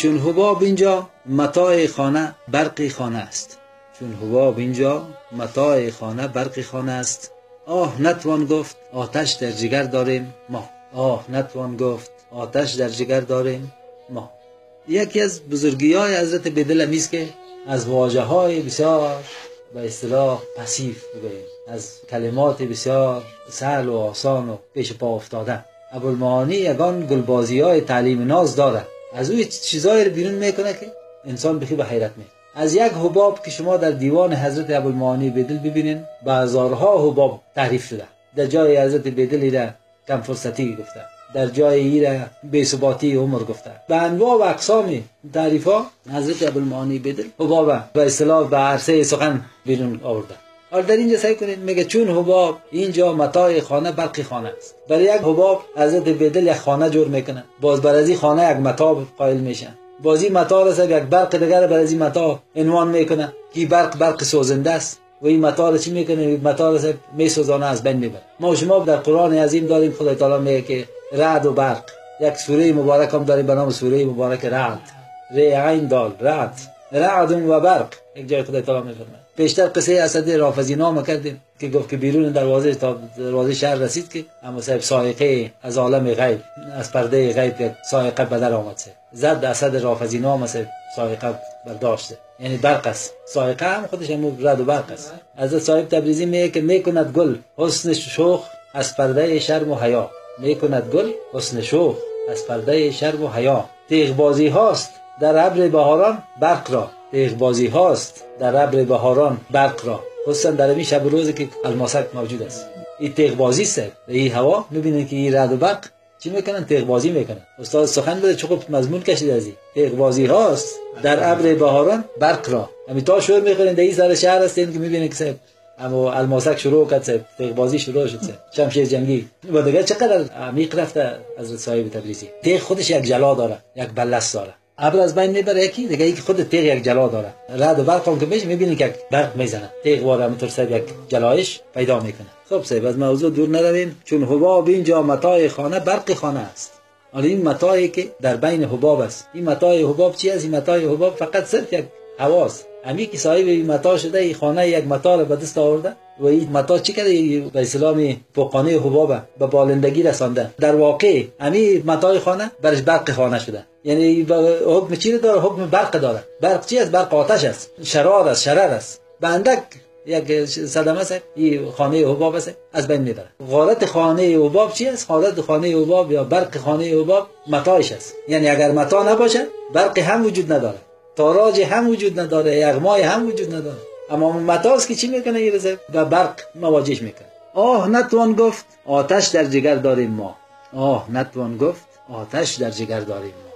چون حباب اینجا متاع خانه برقی خانه است. چون حباب اینجا متاع خانه برقی خانه است. آه نتوان گفت آتش در جگر داریم ما. آه نتوان گفت آتش در جگر داریم ما. یکی از بزرگی های حضرت بدل همیست که از واجه های بسیار به اصطلاح پسیف بگوییم. از کلمات بسیار سهل و آسان و پیش پا افتاده. ابوالمعانی یگان گلبازی های تعلیم ناز داره از او چیزایی رو بیرون می‌کنه که انسان بخی به حیرت می از یک حباب که شما در دیوان حضرت ابوالمعانی بدل ببینین به هزارها حباب تعریف شده. در جای حضرت بدل را کم فرصتی گفته. در جای ای را بی ثباتی عمر گفته. به انواع و اقسام تعریف ها حضرت ابوالمعانی بدل حباب به اصطلاح به عرصه سخن بیرون آورده. حالا در اینجا سعی کنید میگه چون حباب اینجا متاع خانه برقی خانه است. برای یک حباب حضرت بدل یک خانه جور می‌کنه باز بر از خانه یک متاع قائل میشن. بازی متاع را یک برق دیگر بر از متاع عنوان می‌کنه که برق برق سوزنده است. و این متاع چی می‌کنه؟ متاع را میسوزانه از بین می‌بره. ما شما در قرآن عظیم داریم خدای تعالی میگه که رعد و برق. یک سوره مبارک هم داریم به نام سوره مبارک رعد. ری عین دال رعد. رعد و برق. یک جای خدای تعالی میفرماید. پیشتر قصه اسد رافضی نام کردیم که گفت که بیرون دروازه تا دروازه شهر رسید که اما صاحب سایقه از عالم غیب از پرده غیب که سایقه به در آمد زد اسد رافضی نام صاحب سایقه برداشته یعنی برق است. سایقه هم خودش هم رد و برق است. از صاحب تبریزی میگه که می‌کند گل حسن شوخ از پرده شرم و حیا. می‌کند گل حسن شوخ از پرده شرم و حیا. تیغ بازی هاست. در ابر بهاران برق را. بازی هاست. در ابر بهاران برق را. خصوصا در این شب روزی که الماسک موجود است. این تیغ بازی است این هوا می‌بینید که این رد و برق چی می‌کنن؟ تیغ بازی می‌کنن. استاد سخن بده چقدر مضمون کشید از این تیغ بازی هاست. در ابر بهاران برق را. همین تا شور می‌خورین در این سر شهر هستین که می‌بینید که اما الماسک شروع کرد سه. تیغ بازی شروع شد شمشیر جنگی. و دیگه چقدر عمیق رفته از صاحب تبریزی. تیغ خودش یک جلا داره یک بلست داره. ابر از بین می‌بره یکی دیگه یکی خود تیغ یک جلا داره. رد و برق که میشه می‌بینی که برق می‌زنه. تیغ واره همونطور سب یک جلایش پیدا می‌کنه. خب سیب از موضوع دور نرویم چون حباب اینجا متاع خانه برق خانه است. حالا این متاعی که در بین حباب است. این متاع حباب چی است؟ این متاع حباب فقط صرف یک حواس. امی که صاحب متا شده این خانه یک متا به دست آورده و این متا چی کرده؟ به اسلام فوقانه حباب به بالندگی رسانده. در واقع امی متای خانه برش برق خانه شده. یعنی حکم چی داره؟ حکم برق داره. برق چی است؟ برق آتش است. شرار است شرر است. به اندک یک صدمه است این خانه حباب است از بین می‌بره. غارت خانه حباب چی است؟ غارت خانه حباب یا برق خانه حباب متاش است. یعنی اگر متا نباشه برق هم وجود نداره. تاراج هم وجود نداره یغمای هم وجود نداره. اما متاست که چی می‌کنه یه و برق مواجهش می‌کنه. آه نتوان گفت آتش در جگر داریم ما. آه نتوان گفت آتش در جگر داریم ما.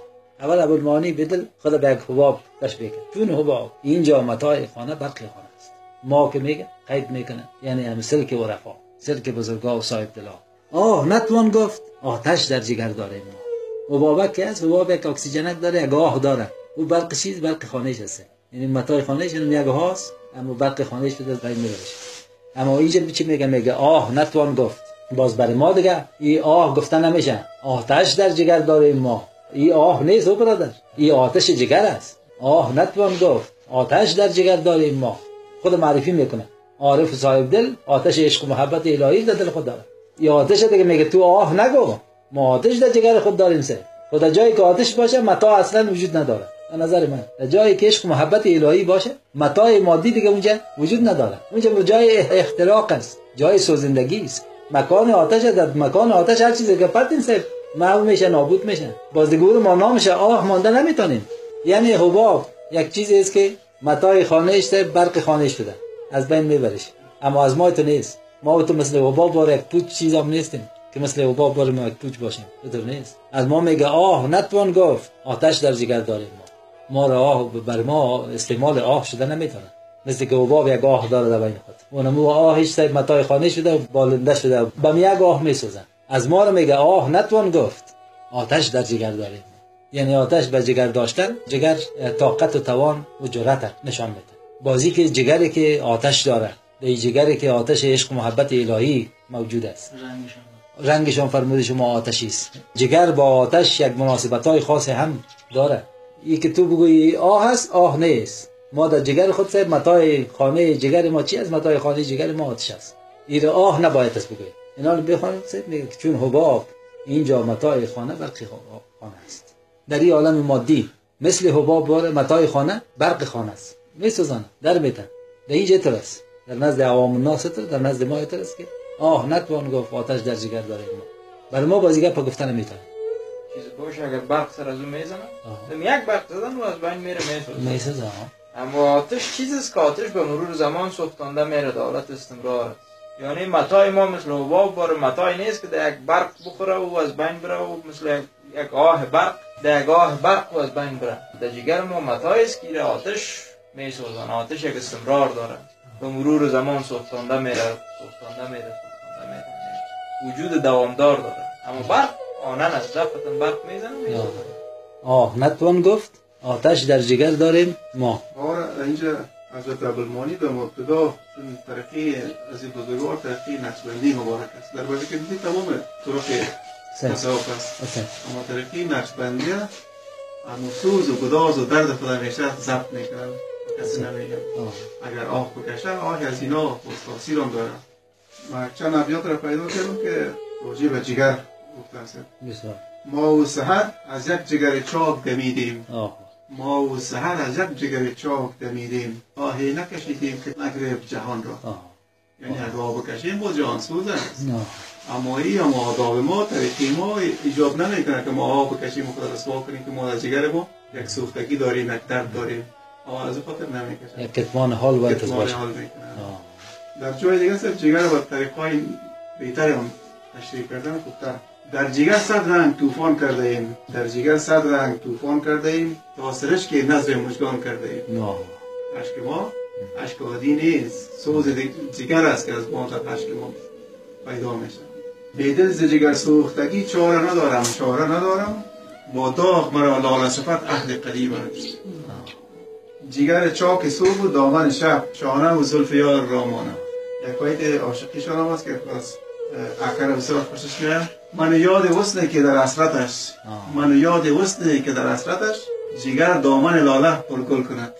اول ابوالمعانی بدل خود به یک حباب تشبیه کرد. چون حباب؟ اینجا متاع خانه برق خانه است. ما که میگه قید می‌کنه. یعنی هم سلک و رفا سلک بزرگا و صاحب دلا. آه نتوان گفت آتش در جگر داریم ما. حبابک که است حباب یک اکسیژنک داره یک آه داره. او برق چیز برق خانهش هست یعنی متاع خانهش هم یک هاست اما برق خانهش بده بین میبرش اما اینجا چی میگه؟ میگه آه نتوان گفت. باز برای ما دیگه این آه گفتن نمیشه. آتش در جگر داریم ما. این آه نیست او برادر. این آتش جگر است. آه نتوان گفت. آتش در جگر داریم ما. خود معرفی می‌کنه. عارف صاحب دل آتش عشق و محبت الهی در دل خود داره. این آتش دیگه میگه تو آه نگو. ما آتش در جگر خود داریم سه. خدا جایی که آتش باشه متا اصلا وجود نداره. به نظر من. جایی که عشق محبت الهی باشه متاع مادی دیگه اونجا وجود نداره. اونجا جای اختراق است جای سوزندگی است. مکان آتش در مکان آتش هر چیزی که پرتین سه محو میشه نابود میشه. باز دیگه ما نامشه آه مانده نمی‌تونیم. یعنی حباب یک چیزی است که متاع خانه است برق خانه شده از بین میبرش. اما از ما تو نیست. ما تو مثل حباب بار یک پوچ چیز هم نیستیم که مثل حباب بار ما یک پوچ باشیم. نیست. از ما میگه آه نتوان گفت. آتش در جگر داریم ما را آه بر ما استعمال آه شده نمی‌تونه. مثل که حباب یک آه داره در بین خود. اونم آهش سر متای خانه شده و بالنده شده بم یک آه میسوزن. از ما رو میگه آه نتوان گفت. آتش در جگر داریم یعنی آتش به جگر داشتن جگر طاقت و توان و جرأت نشان میده بازی که جگری که آتش داره در جگری که آتش عشق محبت الهی موجود است. رنگشان فرموده شما آتشی است. جگر با آتش یک مناسبت های خاص هم داره. ای که تو بگویی آه هست آه نیست. ما در جگر خود سه متای خانه جگر ما چی از متای خانه جگر ما آتش است این آه نباید است بگویی اینا رو بخوانیم میگه چون حباب اینجا متای خانه برقی خانه است در این عالم مادی مثل حباب بار متای خانه برق خانه است. میسوزن در میتن در اینجا تر است. در نزد عوام الناس تر در نزد ما تر است که آه نتوان گفت آتش در جگر داره ما. برای ما بازیگر پا گفتن نمی‌تونه. چیز اگر برق سر از اون می‌زنه یک برق زدن و از بین میره میسوزه اما آتش چیزی است که آتش به مرور زمان سوختانده میره دولت استمرار است یعنی متای ما مثل حباب بار متای نیست که در یک برق بخوره و از بین بره و مثل یک آه برق در یک آه برق و از بین بره در جگر ما متای است که آتش میسوزن آتش یک استمرار داره به مرور زمان سوختانده میره سوختانده میره سوختانده میره وجود دوامدار داره اما برق آنن از دفتن برق می‌زنه آه. نتوان گفت؟ آتش در جگر داریم ما. آره اینجا حضرت عبدالمانی به مبتدا چون ترقی از این بزرگوار ترقی نقشبندی مبارک است. در واقع که دیدی تمام طرق تصاف است. اما ترقی نقشبندی اما سوز و گداز و درد خود همیشه ضبط می‌کنن کسی نمیگن اگر آه بکشه آه از اینا پستاسی رو داره ما چند ابیات را پیدا کردم که راجع به جگر ما و سهر از یک جگر چاک دمیدیم. ما و سهر از یک جگر چاک دمیدیم. آهی نکشیدیم که نگرفت جهان را. یعنی اگه آب بکشیم با جهان سوز است. اما ای اما آداب ما طریقی ما ایجاب نمی‌کنه که ما آب بکشیم و خود رسوا کنیم که ما از جگر ما یک سوختگی داریم یک درد داریم. اما از خاطر نمی‌کشه یک کتمان حال باید کتمان حال در جای دیگه صرف جگر با طریقای بهتری هم تشریح کردن خوبتر. در جگر صد رنگ طوفان کرده ایم در جگر صد رنگ طوفان کرده ایم تا سرش که نظر مجگان کرده ایم عشق ما عشق عادی نیست. سوز جگر است که از تا عشق ما پیدا میشه بیدل ز جگر سوختگی چاره ندارم چاره ندارم. با داغ مرا لاله صفت اهل قریب است. جگر چاک صبح و دامن شب شانه و زلف یار رامانه. یک باید عاشقی شانه است که از اکر بسیار خوشش میاد من یاد وسنه که در اسرتش من یاد وسنه که در اسرتش جگر دامن لاله پر گل کند.